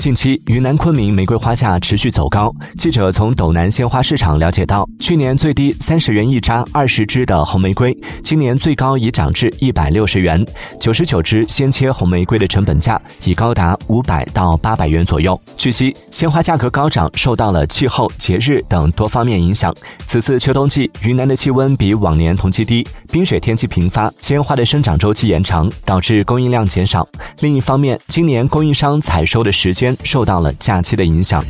近期，云南昆明玫瑰花价持续走高。记者从斗南鲜花市场了解到，去年最低三十元一扎二十支的红玫瑰，今年最高已涨至一百六十元。九十九支鲜切红玫瑰的成本价已高达五百到八百元左右。据悉，鲜花价格高涨受到了气候、节日等多方面影响。此次秋冬季，云南的气温比往年同期低，冰雪天气频发，鲜花的生长周期延长，导致供应量减少。另一方面，今年供应商采收的时间受到了假期的影响。